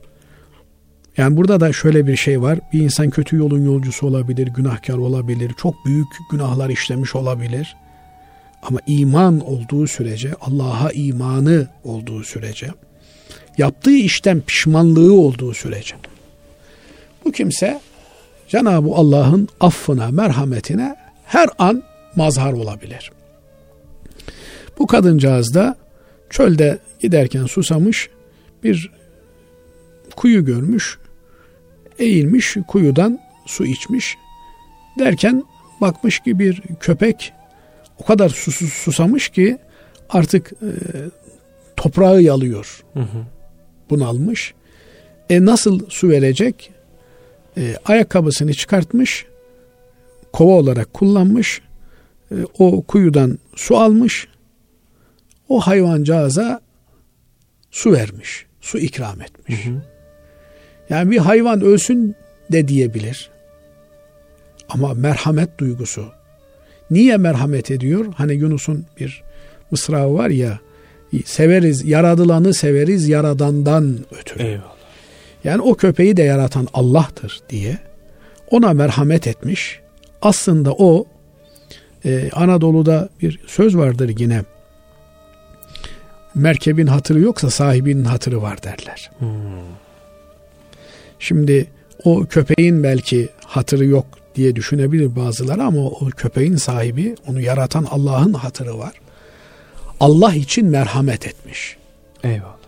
Yani burada da şöyle bir şey var. Bir insan kötü yolun yolcusu olabilir, günahkar olabilir, çok büyük günahlar işlemiş olabilir. Ama iman olduğu sürece, Allah'a imanı olduğu sürece, yaptığı işten pişmanlığı olduğu sürece bu kimse Cenab-ı Allah'ın affına, merhametine her an mazhar olabilir. Bu kadıncağız da çölde giderken susamış bir kuyu görmüş, eğilmiş kuyudan su içmiş. Derken bakmış ki bir köpek o kadar susuz susamış ki artık e, toprağı yalıyor. Hı hı. Bunalmış. E nasıl su verecek? E, ayakkabısını çıkartmış, kova olarak kullanmış, e, o kuyudan su almış, o hayvancağıza su vermiş, su ikram etmiş. Hı hı. Yani bir hayvan ölsün de diyebilir. Ama merhamet duygusu. Niye merhamet ediyor? Hani Yunus'un bir mısrağı var ya, severiz, yaradılanı severiz yaradandan ötürü. Eyvallah. Yani o köpeği de yaratan Allah'tır diye ona merhamet etmiş. Aslında o e, Anadolu'da bir söz vardır yine. Merkebin hatırı yoksa sahibinin hatırı var derler. Hmm. Şimdi o köpeğin belki hatırı yok diye düşünebilir bazıları ama o köpeğin sahibi, onu yaratan Allah'ın hatırı var. Allah için merhamet etmiş. Eyvallah.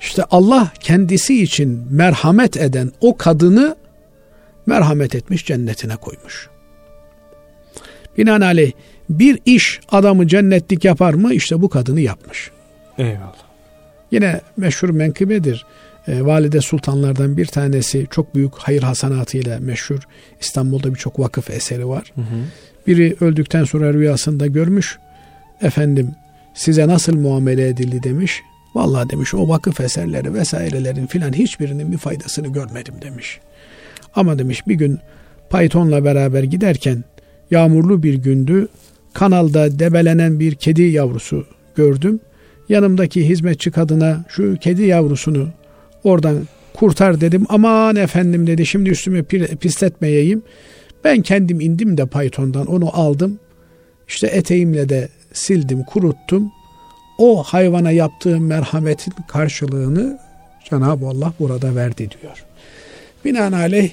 İşte Allah kendisi için merhamet eden o kadını merhamet etmiş cennetine koymuş. Binaenaleyh bir iş adamı cennetlik yapar mı? İşte bu kadını yapmış. Eyvallah. Yine meşhur menkıbedir. E, valide sultanlardan bir tanesi çok büyük hayır hasanatıyla meşhur. İstanbul'da birçok vakıf eseri var. Hı hı. Biri öldükten sonra rüyasında görmüş. Efendim size nasıl muamele edildi demiş. Vallahi demiş o vakıf eserleri vesairelerin filan hiçbirinin bir faydasını görmedim demiş. Ama demiş bir gün Python'la beraber giderken yağmurlu bir gündü. Kanalda debelenen bir kedi yavrusu gördüm. Yanımdaki hizmetçi kadına şu kedi yavrusunu oradan kurtar dedim. Aman efendim dedi şimdi üstümü pisletmeyeyim. Ben kendim indim de Python'dan onu aldım. İşte eteğimle de sildim, kuruttum. O hayvana yaptığım merhametin karşılığını Cenab-ı Allah burada verdi diyor. Binaenaleyh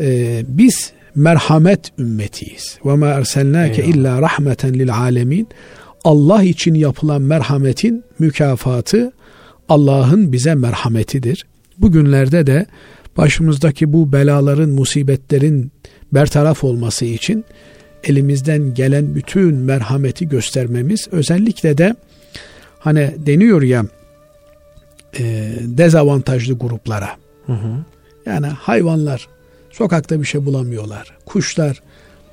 e, biz merhamet ümmetiyiz. Ve ma erselnake illa rahmeten lil alemin. Allah için yapılan merhametin mükafatı Allah'ın bize merhametidir. Bugünlerde de başımızdaki bu belaların, musibetlerin bertaraf olması için elimizden gelen bütün merhameti göstermemiz özellikle de hani deniyor ya e, dezavantajlı gruplara. Hı hı. Yani hayvanlar sokakta bir şey bulamıyorlar. Kuşlar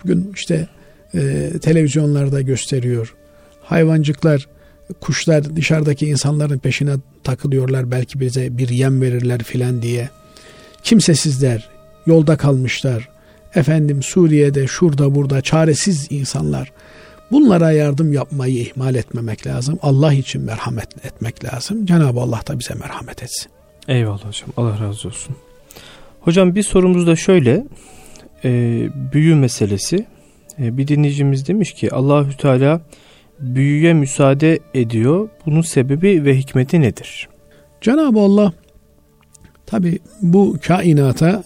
bugün işte e, televizyonlarda gösteriyor. Hayvancıklar kuşlar dışarıdaki insanların peşine takılıyorlar belki bize bir yem verirler filan diye. Kimsesizler, yolda kalmışlar. Efendim Suriye'de şurada burada çaresiz insanlar. Bunlara yardım yapmayı ihmal etmemek lazım. Allah için merhamet etmek lazım. Cenab-ı Allah da bize merhamet etsin. Eyvallah hocam. Allah razı olsun. Hocam bir sorumuz da şöyle. E, büyü meselesi. E, bir dinleyicimiz demiş ki Allahü Teala büyüye müsaade ediyor. Bunun sebebi ve hikmeti nedir? Cenab-ı Allah tabi bu kainata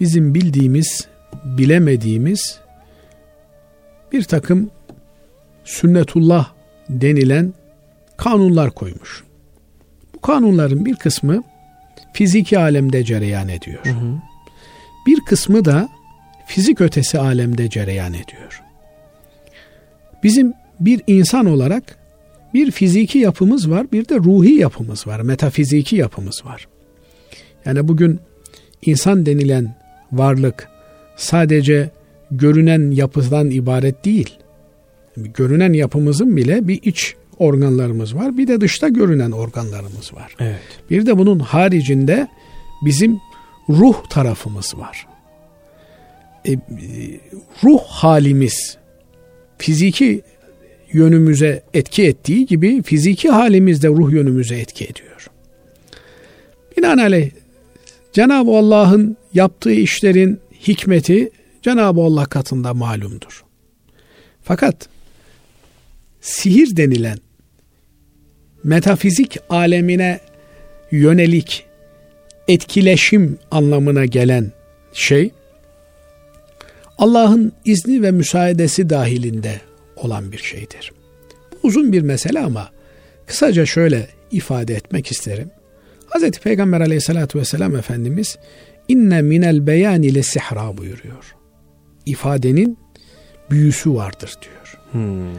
bizim bildiğimiz, bilemediğimiz bir takım sünnetullah denilen kanunlar koymuş. Bu kanunların bir kısmı fiziki alemde cereyan ediyor. Hı hı. Bir kısmı da fizik ötesi alemde cereyan ediyor. Bizim bir insan olarak bir fiziki yapımız var, bir de ruhi yapımız var, metafiziki yapımız var. Yani bugün insan denilen varlık sadece görünen yapıdan ibaret değil. Görünen yapımızın bile bir iç organlarımız var, bir de dışta görünen organlarımız var. Evet. Bir de bunun haricinde bizim ruh tarafımız var. E, ruh halimiz fiziki yönümüze etki ettiği gibi fiziki halimizde ruh yönümüze etki ediyor. Binaenaleyh Cenab-ı Allah'ın yaptığı işlerin hikmeti Cenab-ı Allah katında malumdur. Fakat sihir denilen metafizik alemine yönelik etkileşim anlamına gelen şey Allah'ın izni ve müsaadesi dahilinde olan bir şeydir. Bu uzun bir mesele ama kısaca şöyle ifade etmek isterim. Hz. Peygamber aleyhissalatü vesselam Efendimiz inne minel beyan ile sihra buyuruyor. İfadenin büyüsü vardır diyor. Hmm.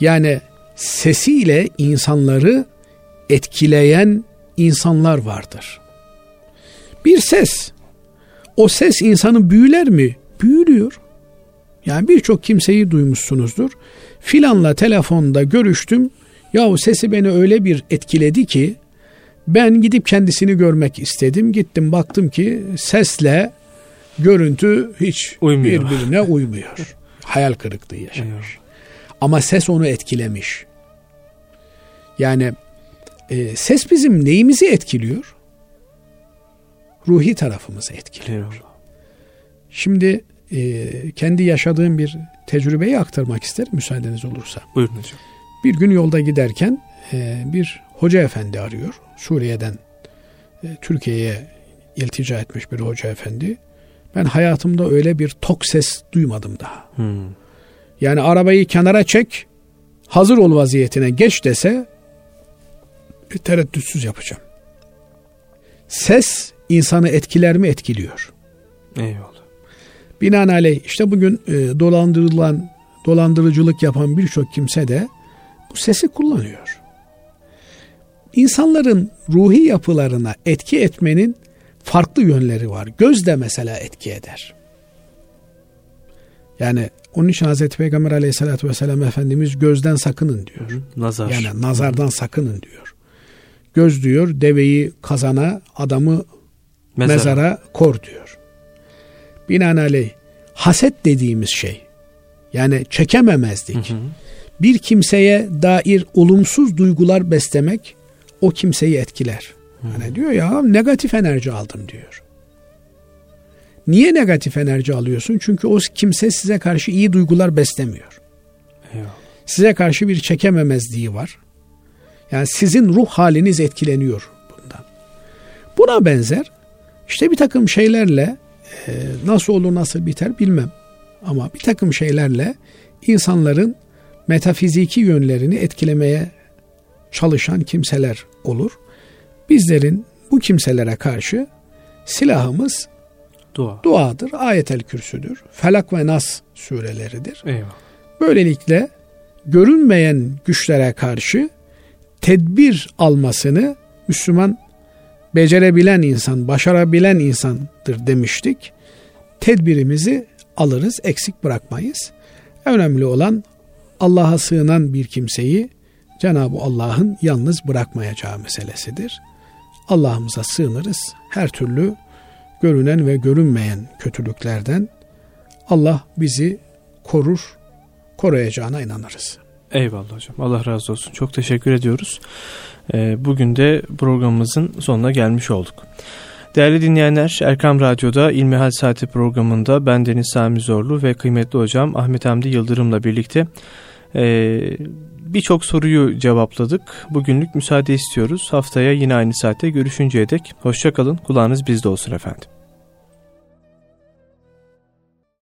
Yani sesiyle insanları etkileyen insanlar vardır. Bir ses, o ses insanı büyüler mi? Büyülüyor. Yani birçok kimseyi duymuşsunuzdur. Filanla telefonda görüştüm. Yahu sesi beni öyle bir etkiledi ki ben gidip kendisini görmek istedim. Gittim baktım ki sesle görüntü hiç uymuyor. birbirine uymuyor. [LAUGHS] Hayal kırıklığı yaşamış. Ama ses onu etkilemiş. Yani e, ses bizim neyimizi etkiliyor? Ruhi tarafımızı etkiliyor. Şimdi e, kendi yaşadığım bir tecrübeyi aktarmak isterim müsaadeniz olursa. Buyurun hocam. Bir gün yolda giderken e, bir hoca efendi arıyor. Suriye'den e, Türkiye'ye iltica etmiş bir hoca efendi. Ben hayatımda öyle bir tok ses duymadım daha. Hmm. Yani arabayı kenara çek, hazır ol vaziyetine geç dese tereddütsüz yapacağım. Ses insanı etkiler mi etkiliyor. Eyvallah. Binaenaleyh işte bugün e, dolandırılan, dolandırıcılık yapan birçok kimse de bu sesi kullanıyor. insanların ruhi yapılarına etki etmenin farklı yönleri var. Göz de mesela etki eder. Yani onun için Hazreti Peygamber aleyhissalatü vesselam Efendimiz gözden sakının diyor. Nazar. Yani nazardan sakının diyor. Göz diyor deveyi kazana adamı mezara, mezara kor diyor. Binaenaleyh haset dediğimiz şey yani çekememezdik. Hı hı. Bir kimseye dair olumsuz duygular beslemek o kimseyi etkiler. Hani diyor ya negatif enerji aldım diyor. Niye negatif enerji alıyorsun? Çünkü o kimse size karşı iyi duygular beslemiyor. Eyvallah. Size karşı bir çekememezliği var. Yani sizin ruh haliniz etkileniyor bundan. Buna benzer işte bir takım şeylerle e, nasıl olur nasıl biter bilmem. Ama bir takım şeylerle insanların metafiziki yönlerini etkilemeye çalışan kimseler olur. Bizlerin bu kimselere karşı silahımız Dua. duadır, ayetel kürsüdür, felak ve nas sureleridir. Eyvallah. Böylelikle görünmeyen güçlere karşı tedbir almasını Müslüman becerebilen insan, başarabilen insandır demiştik. Tedbirimizi alırız, eksik bırakmayız. Önemli olan Allah'a sığınan bir kimseyi Cenab-ı Allah'ın yalnız bırakmayacağı meselesidir. Allah'ımıza sığınırız. Her türlü görünen ve görünmeyen kötülüklerden Allah bizi korur, koruyacağına inanırız. Eyvallah hocam. Allah razı olsun. Çok teşekkür ediyoruz. Ee, bugün de programımızın sonuna gelmiş olduk. Değerli dinleyenler, Erkam Radyo'da İlmihal Saati programında ben Deniz Sami Zorlu ve kıymetli hocam Ahmet Hamdi Yıldırım'la birlikte e, birçok soruyu cevapladık. Bugünlük müsaade istiyoruz. Haftaya yine aynı saatte görüşünceye dek hoşçakalın. Kulağınız bizde olsun efendim.